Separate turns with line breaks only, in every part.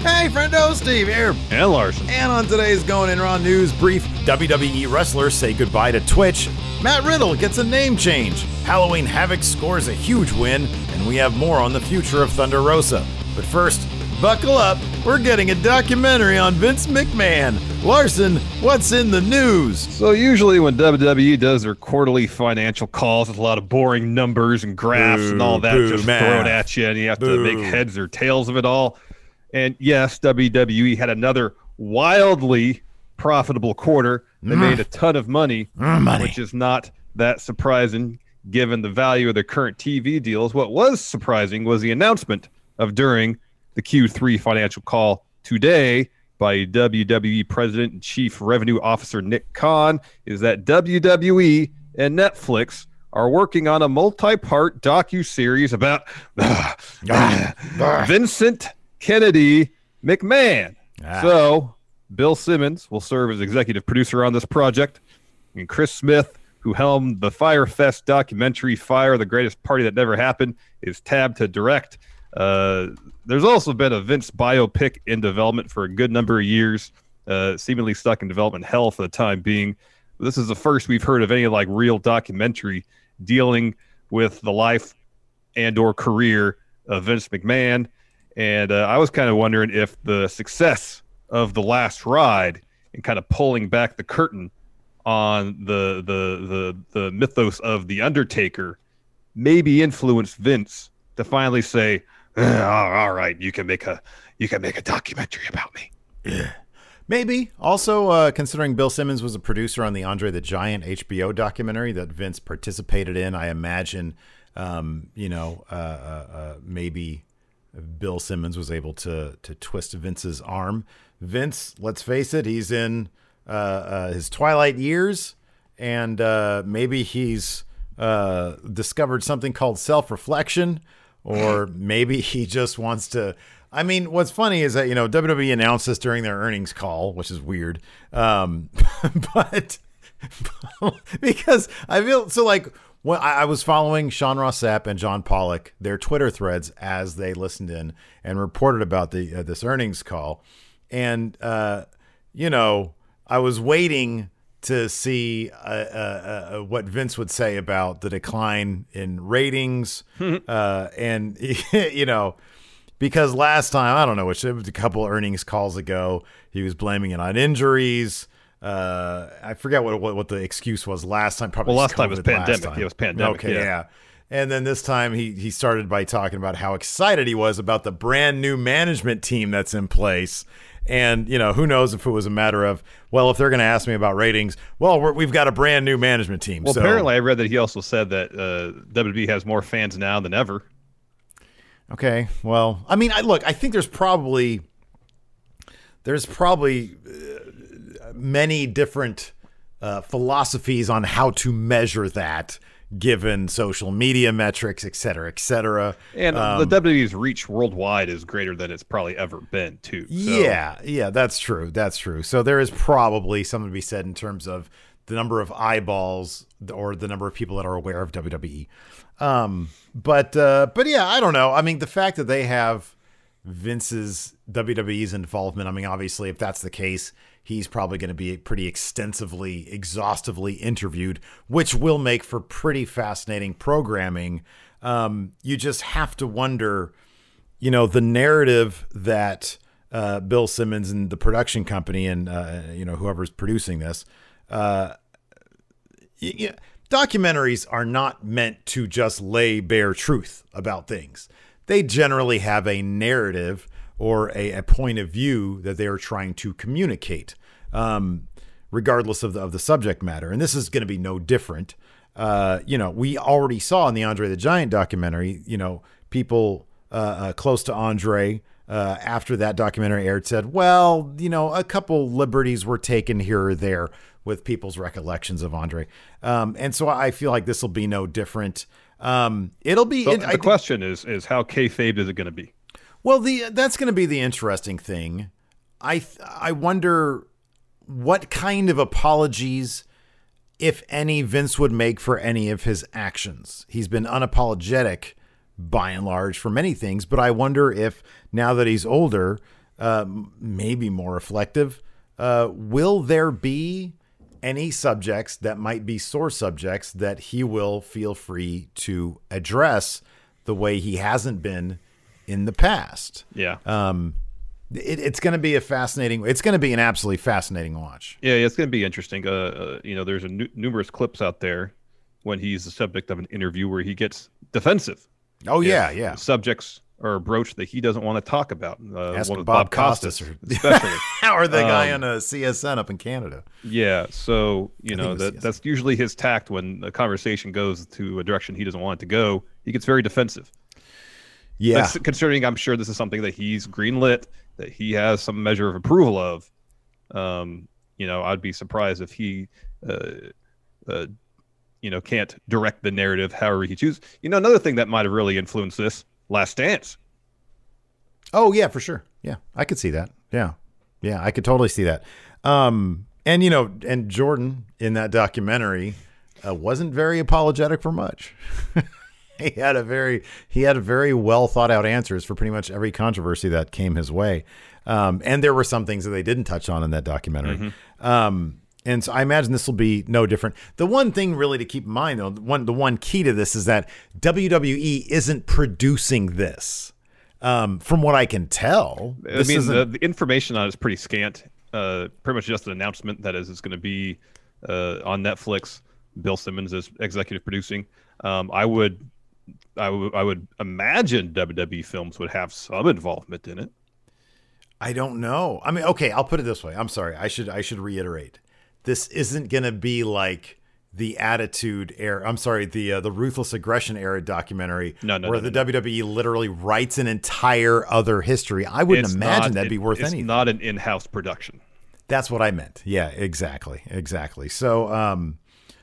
Hey, friendo, Steve here.
And Larson.
And on today's Going In Raw news brief, WWE wrestlers say goodbye to Twitch. Matt Riddle gets a name change. Halloween Havoc scores a huge win, and we have more on the future of Thunder Rosa. But first, buckle up. We're getting a documentary on Vince McMahon. Larson, what's in the news?
So usually when WWE does their quarterly financial calls with a lot of boring numbers and graphs
Boo,
and all that
boo,
just
math.
thrown at you and you have to make heads or tails of it all. And yes, WWE had another wildly profitable quarter. They made a ton of money,
Mm, money.
which is not that surprising given the value of their current TV deals. What was surprising was the announcement of during the Q3 financial call today by WWE President and Chief Revenue Officer Nick Khan is that WWE and Netflix are working on a multi-part docu-series about Vincent Kennedy McMahon.
Ah.
So Bill Simmons will serve as executive producer on this project, and Chris Smith, who helmed the Fyre Fest documentary "Fyre: The Greatest Party That Never Happened," is tabbed to direct. Uh, there's also been a Vince biopic in development for a good number of years, uh, seemingly stuck in development hell for the time being. This is the first we've heard of any like real documentary dealing with the life and or career of Vince McMahon. And uh, I was kind of wondering if the success of the last ride and kind of pulling back the curtain on the the the the mythos of the Undertaker maybe influenced Vince to finally say, "Eh, all right, you can make a you can make a documentary about me.
Maybe. Also, uh, considering Bill Simmons was a producer on the Andre the Giant HBO documentary that Vince participated in, I imagine, um, you know, uh, uh, uh, maybe Bill Simmons was able to to twist Vince's arm. Vince, let's face it, he's in uh, uh, his twilight years, and uh, maybe he's uh, discovered something called self reflection, or maybe he just wants to. I mean, what's funny is that you know WWE announced this during their earnings call, which is weird. Um, but because I feel so like when I, I was following Sean Ross Sapp and John Pollock their Twitter threads as they listened in and reported about the uh, this earnings call, and uh, you know I was waiting to see uh, uh, uh, what Vince would say about the decline in ratings, uh, and you know because last time I don't know which it was a couple earnings calls ago he was blaming it on injuries. Uh, I forget what, what what the excuse was last time. Probably
Well, last time was pandemic.
time.
It was pandemic,
Okay,
yeah.
yeah. And then this time he he started by talking about how excited he was about the brand new management team that's in place. And you know who knows if it was a matter of well if they're going to ask me about ratings well we're, we've got a brand new management team
Well,
so
apparently, I read that he also said that uh, WWE has more fans now than ever.
Okay. Well, I mean, I look, I think there's probably there's probably many different uh, philosophies on how to measure that given social media metrics, et cetera, et cetera.
And
Um,
the WWE's reach worldwide is greater than it's probably ever been, too. So-
Yeah, yeah, that's true. That's true. So there is probably something to be said in terms of the number of eyeballs or the number of people that are aware of WWE. Um, but uh, but yeah, I don't know. I mean, the fact that they have Vince's WWE's involvement. I mean, obviously, if that's the case, he's probably going to be pretty extensively, exhaustively interviewed, which will make for pretty fascinating programming. Um, you just have to wonder you know the narrative that uh, Bill Simmons and the production company and uh, you know whoever's producing this, uh, documentaries are not meant to just lay bare truth about things. They generally have a narrative or a, a point of view that they are trying to communicate, um, regardless of the, of the subject matter. And this is going to be no different. Uh, you know, we already saw in the Andre the Giant documentary, you know, people uh, uh, close to Andre uh, after that documentary aired said, well, you know, a couple liberties were taken here or there with people's recollections of Andre. Um, and so I feel like this will be no different. Um, it'll be.
So
it-
the
I-
question is, is how kayfabe is it going to be?
well, the that's going to be the interesting thing. I th- I wonder what kind of apologies, if any, Vince would make for any of his actions. He's been unapologetic by and large for many things, but I wonder if now that he's older, uh, maybe more reflective. Uh, will there be any subjects that might be sore subjects that he will feel free to address the way he hasn't been in the past?
Yeah.
Um, it, it's going to be a fascinating. It's going to be an absolutely fascinating watch.
Yeah, it's going to be interesting. Uh, uh, you know, there's a nu- numerous clips out there when he's the subject of an interview where he gets defensive.
Oh yeah, yeah.
Subjects are broach that he doesn't want to talk about. Uh,
Ask
one
Bob
Bob Costas,
Costas or-
especially.
or the guy
Um,
on a CSN up in Canada.
Yeah, so you
I
know
think it was
that that's usually his tact when the conversation goes to a direction he doesn't want it to go. He gets very defensive.
Yeah,
That's- considering I'm sure this is something that he's greenlit, that he has some measure of approval of. Um, you know, I'd be surprised if he, uh, uh, you know, can't direct the narrative however he chooses. You know, another thing that might have really influenced this Last Dance.
Oh yeah, for sure. Yeah, I could see that. Yeah, yeah, I could totally see that. Um, and you know, and Jordan in that documentary uh, wasn't very apologetic for much. he had a very he had a very well thought out answers for pretty much every controversy that came his way. Um, and there were some things that they didn't touch on in that documentary. Um, and so I imagine this will be no different. The one thing really to keep in mind, though, the one the one key to this is that WWE isn't producing this. Um, from what I can tell,
I
this
mean, the, the information on it is pretty scant. Uh, pretty much just an announcement that is it's going to be uh, on Netflix. Bill Simmons is executive producing. Um, I would, I would, I would imagine WWE Films would have some involvement in it.
I don't know. I mean, okay, I'll put it this way. I'm sorry. I should I should reiterate. This isn't going to be like the Attitude era. I'm sorry, the uh, the Ruthless Aggression era documentary
No, no,
where
no,
the WWE literally writes an entire other history. I wouldn't
It's
imagine that'd be worth
it's
anything.
not an in-house production.
That's what I meant. Yeah, exactly. Exactly. So um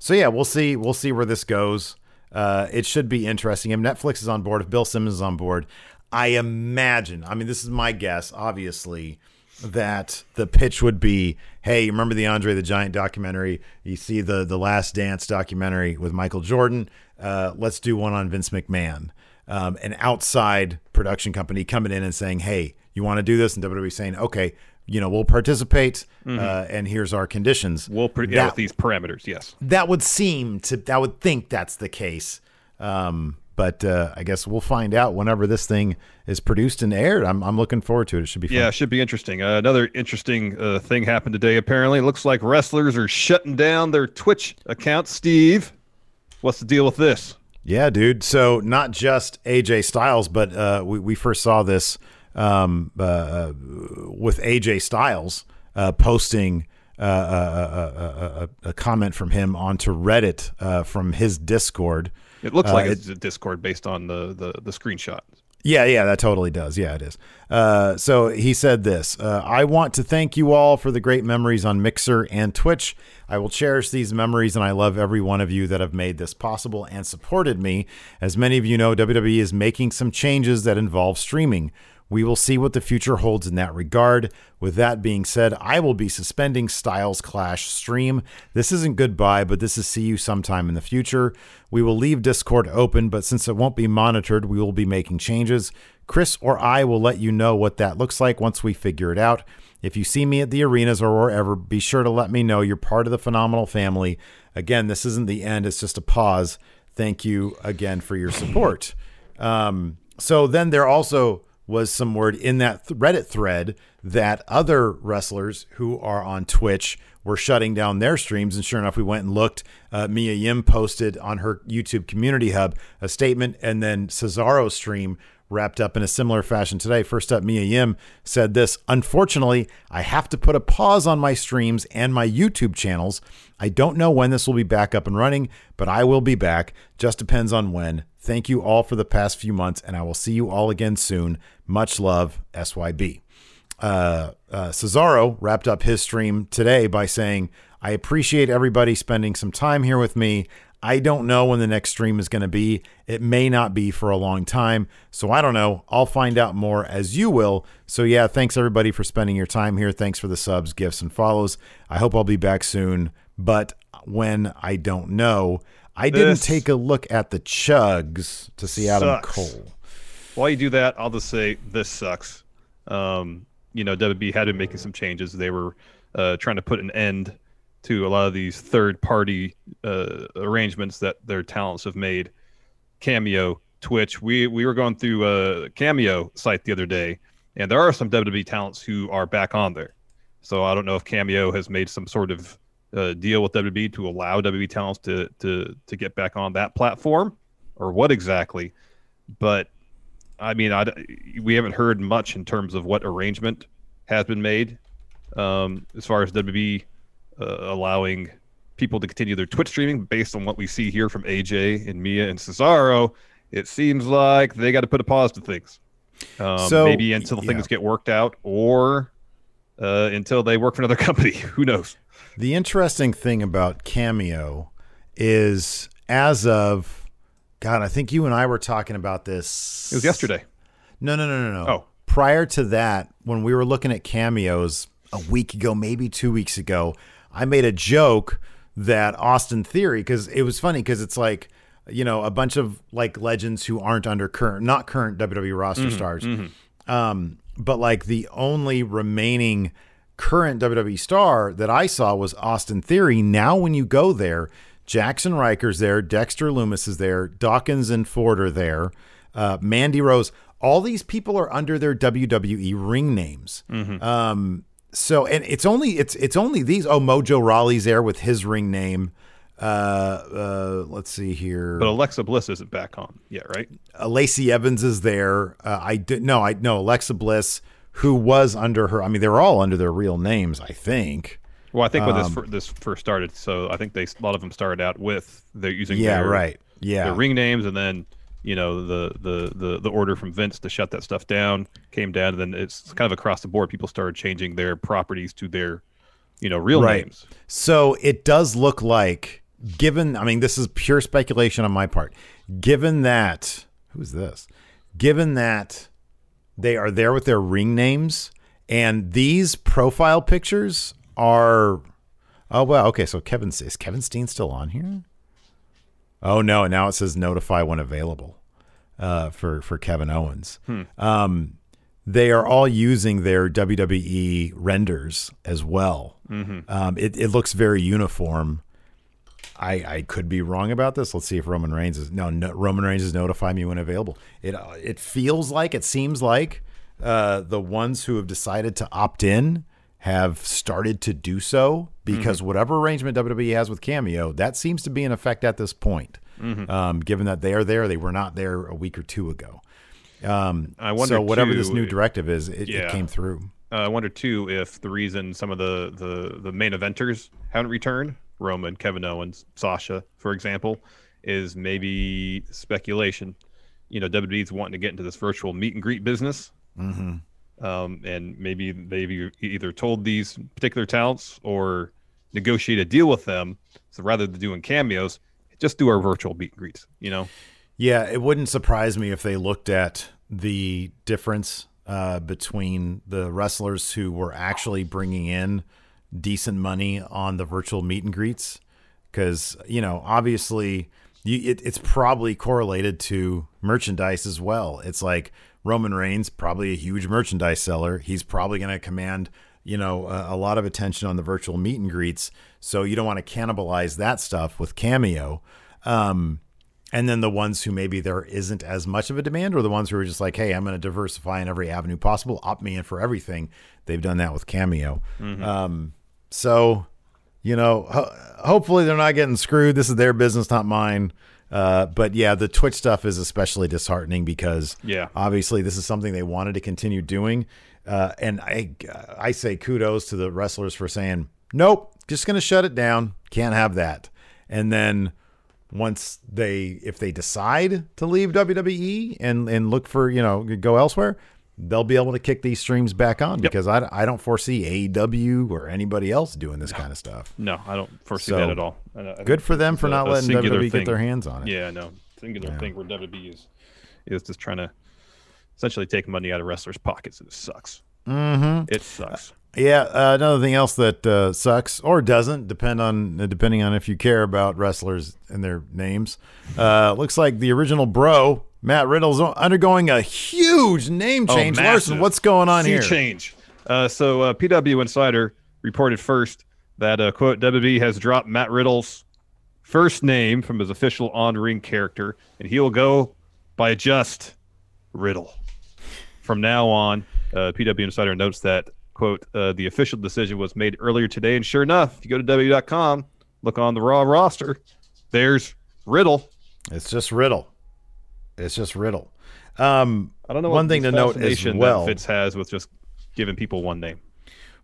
so yeah, we'll see we'll see where this goes. Uh it should be interesting. If Netflix is on board, if Bill Simmons is on board, I imagine, I mean this is my guess, obviously, that the pitch would be, hey, you remember the Andre the Giant documentary? You see the the Last Dance documentary with Michael Jordan? Uh let's do one on Vince McMahon. Um, an outside production company coming in and saying, "Hey, you want to do this?" And WWE saying, "Okay, you know, we'll participate, uh, and here's our conditions."
We'll pre- yeah, with these parameters. Yes.
that would seem to I would think that's the case. Um, but uh, I guess we'll find out whenever this thing is produced and aired. I'm I'm looking forward to it. It should be fun.
Yeah, it should be interesting. Uh, another interesting uh, thing happened today. Apparently, it looks like wrestlers are shutting down their Twitch accounts. Steve, what's the deal with this?
Yeah, dude. So not just AJ Styles, but uh, we we first saw this um, uh, uh, with AJ Styles uh, posting uh, a, a, a, a comment from him onto Reddit uh, from his Discord.
It looks
Uh,
like
it-
it's a Discord based on the the, the screenshot.
Yeah, yeah, that totally does. Yeah, it is. Uh, so he said this uh, I want to thank you all for the great memories on Mixer and Twitch. I will cherish these memories, and I love every one of you that have made this possible and supported me. As many of you know, WWE is making some changes that involve streaming. We will see what the future holds in that regard. With that being said, I will be suspending Styles Clash stream. This isn't goodbye, but this is see you sometime in the future. We will leave Discord open, but since it won't be monitored, we will be making changes. Chris or I will let you know what that looks like once we figure it out. If you see me at the arenas or wherever, be sure to let me know you're part of the phenomenal family. Again, this isn't the end, it's just a pause. Thank you again for your support. Um, so then there also was some word in that th- Reddit thread that other wrestlers who are on Twitch were shutting down their streams. And sure enough, we went and looked. Uh, Mia Yim posted on her YouTube community hub a statement, and then Cesaro's stream wrapped up in a similar fashion today. First up, Mia Yim said this Unfortunately, I have to put a pause on my streams and my YouTube channels. I don't know when this will be back up and running, but I will be back. Just depends on when. Thank you all for the past few months, and I will see you all again soon. Much love, SYB. Uh, uh, Cesaro wrapped up his stream today by saying, I appreciate everybody spending some time here with me. I don't know when the next stream is going to be. It may not be for a long time. So I don't know. I'll find out more as you will. So, yeah, thanks everybody for spending your time here. Thanks for the subs, gifts, and follows. I hope I'll be back soon. But when I don't know, I didn't
This
take a look at the chugs to see Adam
sucks.
Cole.
While you do that, I'll just say this sucks. Um, you know WB had been making some changes. They were uh, trying to put an end to a lot of these third party uh, arrangements that their talents have made. Cameo, Twitch. We we were going through a Cameo site the other day, and there are some WWE talents who are back on there. So I don't know if Cameo has made some sort of uh, deal with WWE to allow WWE talents to to to get back on that platform, or what exactly. But I mean, I, we haven't heard much in terms of what arrangement has been made um, as far as uh, allowing people to continue their Twitch streaming based on what we see here from AJ and Mia and Cesaro. It seems like they got to put a pause to things. Um,
So,
maybe until
yeah.
things get worked out or uh, until they work for another company. Who knows?
The interesting thing about Cameo is as of God, I think you and I were talking about this.
It was yesterday.
No, no, no, no, no.
Oh.
Prior to that, when we were looking at cameos a week ago, maybe two weeks ago, I made a joke that Austin Theory, because it was funny because it's like, you know, a bunch of like legends who aren't under current, not current WWE roster stars. Um, but like the only remaining current WWE star that I saw was Austin Theory. Now, when you go there, Jaxson Ryker's there, Dexter Lumis is there, Dawkins and Ford are there, uh, Mandy Rose. All these people are under their WWE ring names. Um, so, and it's only it's it's only these. Oh, Mojo Rawley's there with his ring name. Uh, uh, let's see here.
But Alexa Bliss isn't back on yet, right?
Uh, Lacey Evans is there. Uh, I did no, I no Alexa Bliss, who was under her. I mean, they were all under their real names, I think.
Well, I think when
Um,
this this first started, so I think they a lot of them started out with they're using
Yeah,
their,
right. Yeah,
their ring names, and then you know the, the the the order from Vince to shut that stuff down came down, and then it's kind of across the board. People started changing their properties to their you know real
Right.
names.
So it does look like, given, I mean, this is pure speculation on my part. Given that, who's this? Given that they are there with their ring names, and these profile pictures are, oh well, okay. So Kevin is Kevin Steen still on here? Oh no! and Now it says notify when available uh, for for Kevin Owens. Um, they are all using their WWE renders as well. Um, it, it looks very uniform. I, I could be wrong about this. Let's see if Roman Reigns is no, no Roman Reigns is notify me when available. It uh, it feels like it seems like uh, the ones who have decided to opt in have started to do so because whatever arrangement WWE has with Cameo, that seems to be in effect at this point. Um, given that they are there, they were not there a week or two ago. Um,
I wonder,
so whatever this new directive is, it, it came through.
Uh, I wonder too if the reason some of the the the main eventers haven't returned, Roman, Kevin Owens, Sasha, for example, is maybe speculation. You know, WWE's wanting to get into this virtual meet and greet business. Mm-hmm. Um, and maybe they've either told these particular talents or negotiate a deal with them. So rather than doing cameos, just do our virtual meet and greets. You know,
Yeah, it wouldn't surprise me if they looked at the difference uh, between the wrestlers who were actually bringing in decent money on the virtual meet and greets, because you know, obviously, you, it, it's probably correlated to merchandise as well. It's like Roman Reigns, probably a huge merchandise seller. He's probably going to command you know a, a lot of attention on the virtual meet and greets. So you don't want to cannibalize that stuff with Cameo. Um, and then the ones who maybe there isn't as much of a demand, or the ones who are just like, hey, I'm going to diversify in every avenue possible, opt me in for everything. They've done that with Cameo. Um, so, you know, ho- hopefully they're not getting screwed. This is their business, not mine. Uh, but yeah, the Twitch stuff is especially disheartening because
Yeah.
obviously this is something they wanted to continue doing. Uh, and I, I say kudos to the wrestlers for saying, nope, just going to shut it down. Can't have that. And then once they, if they decide to leave WWE and, and look for, you know, go elsewhere, they'll be able to kick these streams back on because I, I don't foresee AEW or anybody else doing this kind of stuff.
no, I don't foresee
So,
that at all. I- I
Good for them for
a-
not letting WWE
thing.
get their hands on it.
Yeah, no, singular thing where WWE is is just trying to essentially take money out of wrestlers' pockets. And it sucks. Mm-hmm. It sucks.
Yeah, uh, another thing else that uh, sucks or doesn't depend on uh, depending on if you care about wrestlers and their names. Uh, looks like the original Bro Matt Riddle's undergoing a huge name change. Larson,
Oh, massive.
what's going on
sea
here?
change. Uh, so uh, PW Insider reported first that uh, quote WWE has dropped Matt Riddle's first name from his official on-ring character, and he will go by just Riddle from now on. Uh, PW Insider notes that quote uh, the official decision was made earlier today, and sure enough, if you go to W.com, look on the Raw roster, there's Riddle.
It's just Riddle. It's just Riddle. Um,
I don't know.
One thing to note as well.
that Fitz has with just giving people one name.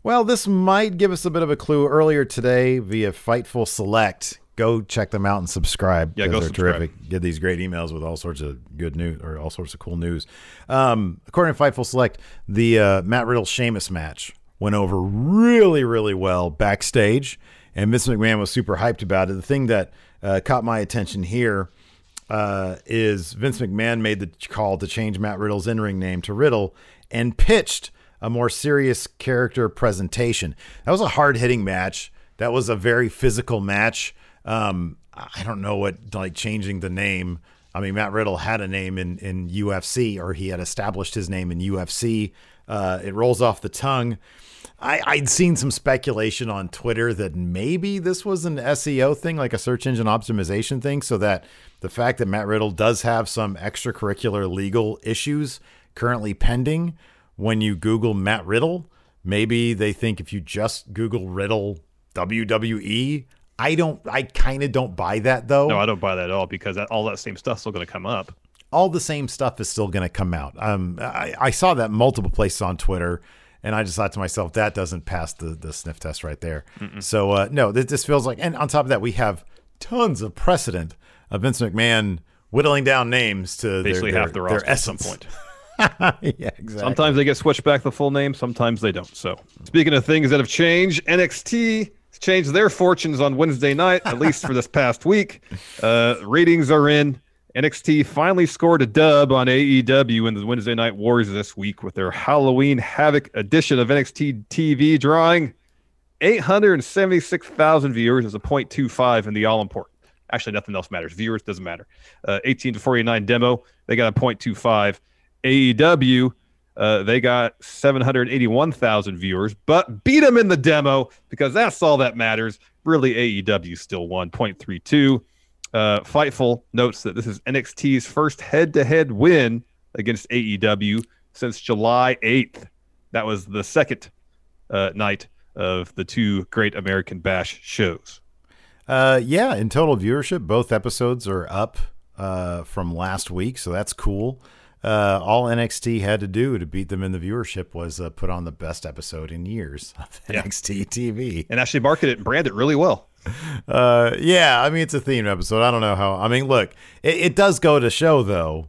Well, this might give us a bit of a clue. Earlier today, via Fightful Select, go check them out and subscribe.
Yeah, go
they're
subscribe.
terrific. Get these great emails with all sorts of good news or all sorts of cool news. Um, according to Fightful Select, the uh, Matt Riddle Sheamus match went over really, really well backstage, and Vince McMahon was super hyped about it. The thing that uh, caught my attention here uh, is Vince McMahon made the call to change Matt Riddle's in ring name to Riddle and pitched a more serious character presentation. That was a hard hitting match. That was a very physical match. Um, I don't know what like changing the name. I mean, Matt Riddle had a name in in UFC, or he had established his name in UFC. Uh, it rolls off the tongue. I, I'd seen some speculation on Twitter that maybe this was an SEO thing, like a search engine optimization thing, so that the fact that Matt Riddle does have some extracurricular legal issues currently pending, when you Google Matt Riddle, maybe they think if you just Google Riddle WWE, I don't, I kind of don't buy that though
No, I don't buy that at all because that, all that same stuff's still going to come up.
all the same stuff is still going to come out. Um, I, I saw that multiple places on Twitter, and I just thought to myself, that doesn't pass the, the sniff test right there. So, uh, no, this, this feels like, and on top of that, we have tons of precedent of Vince McMahon whittling down names to
Basically
their,
half the
their,
roster
their
at some
essence.
point.
yeah, exactly.
Sometimes they get switched back the full name, sometimes they don't. So, speaking of things that have changed, NXT changed their fortunes on Wednesday night, at least for this past week. Uh, ratings are in. NXT finally scored a dub on AEW in the Wednesday Night Wars this week with their Halloween Havoc edition of NXT TV, drawing 876,000 viewers as a 0.25 in the all important. Actually, nothing else matters. Viewers doesn't matter. Uh, 18 to 49 demo, they got a 0.25. AEW, uh, they got 781,000 viewers, but beat them in the demo because that's all that matters. Really, AEW still won 0.32. Uh, Fightful notes that this is NXT's first head-to-head win against AEW since July 8th. That was the second uh, night of the two Great American Bash shows.
Uh, yeah, in total viewership, both episodes are up uh, from last week, so that's cool. Uh, all NXT had to do to beat them in the viewership was uh, put on the best episode in years of
Yeah.
NXT TV.
And actually market it and brand it really well.
Uh, yeah, I mean it's a themed episode. I don't know how. I mean, look, it, it does go to show though.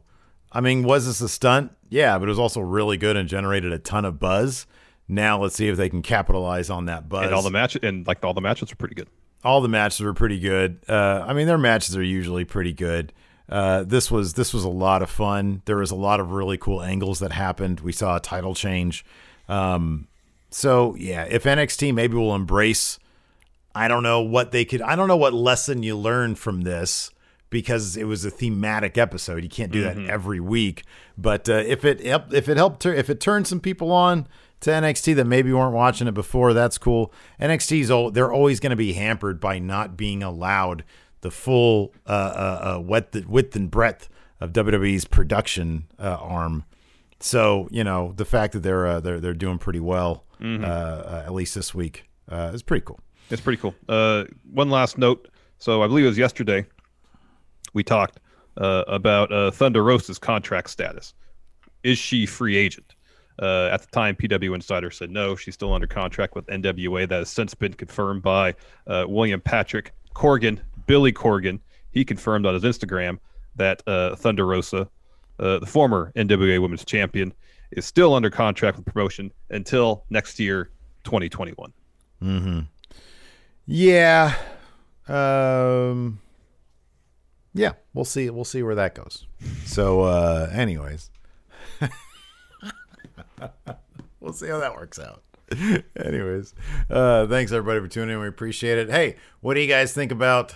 I mean, was this a stunt? Yeah, but it was also really good and generated a ton of buzz. Now let's see if they can capitalize on that buzz.
And all the match and like all the matches are pretty good.
all the matches were pretty good. Uh, I mean, their matches are usually pretty good. Uh, this was this was a lot of fun. There was a lot of really cool angles that happened. We saw a title change. Um, so yeah, if NXT maybe will embrace, I don't know what they could. I don't know what lesson you learned from this because it was a thematic episode. You can't do that every week. But uh, if it if it helped if it turned some people on to NXT that maybe weren't watching it before, that's cool. NXT's al- they're always going to be hampered by not being allowed the full uh, uh, uh, width, width and breadth of WWE's production uh, arm. So you know the fact that they're uh, they're they're doing pretty well, uh, uh, at least this week, uh, is pretty cool.
It's pretty cool. Uh, one last note. So I believe it was yesterday we talked uh, about uh, Thunder Rosa's contract status. Is she free agent? Uh, at the time, PW Insider said no. She's still under contract with NWA. That has since been confirmed by uh, William Patrick Corgan, Billy Corgan. He confirmed on his Instagram that uh, Thunder Rosa, uh, the former NWA Women's Champion, is still under contract with promotion until next year, 2021.
Yeah. Um Yeah, we'll see we'll see where that goes. So uh anyways. we'll see how that works out. anyways. Uh thanks everybody for tuning in. We appreciate it. Hey, what do you guys think about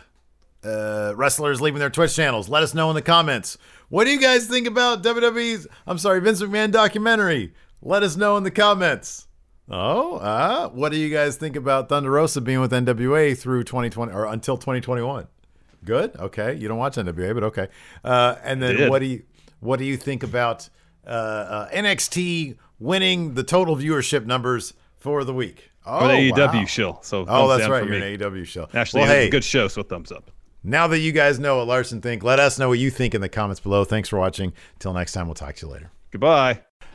uh wrestlers leaving their Twitch channels? Let us know in the comments. What do you guys think about WWE's I'm sorry, Vince McMahon documentary? Let us know in the comments. Oh, uh, what do you guys think about Thunder Rosa being with NWA through 2020 or until 2021? Good. Okay, you don't watch NWA, but okay. Uh, and then what do you what do you think about uh, uh, NXT winning the total viewership numbers for the week? Oh,
Or the AEW
wow.
show. So
Oh, that's right. You're
me.
an AEW show.
Actually,
well, hey,
a good show, so thumbs up.
now that you guys know what Larson think, let us know what you think in the comments below. Thanks for watching. Till next time, we'll talk to you later.
Goodbye.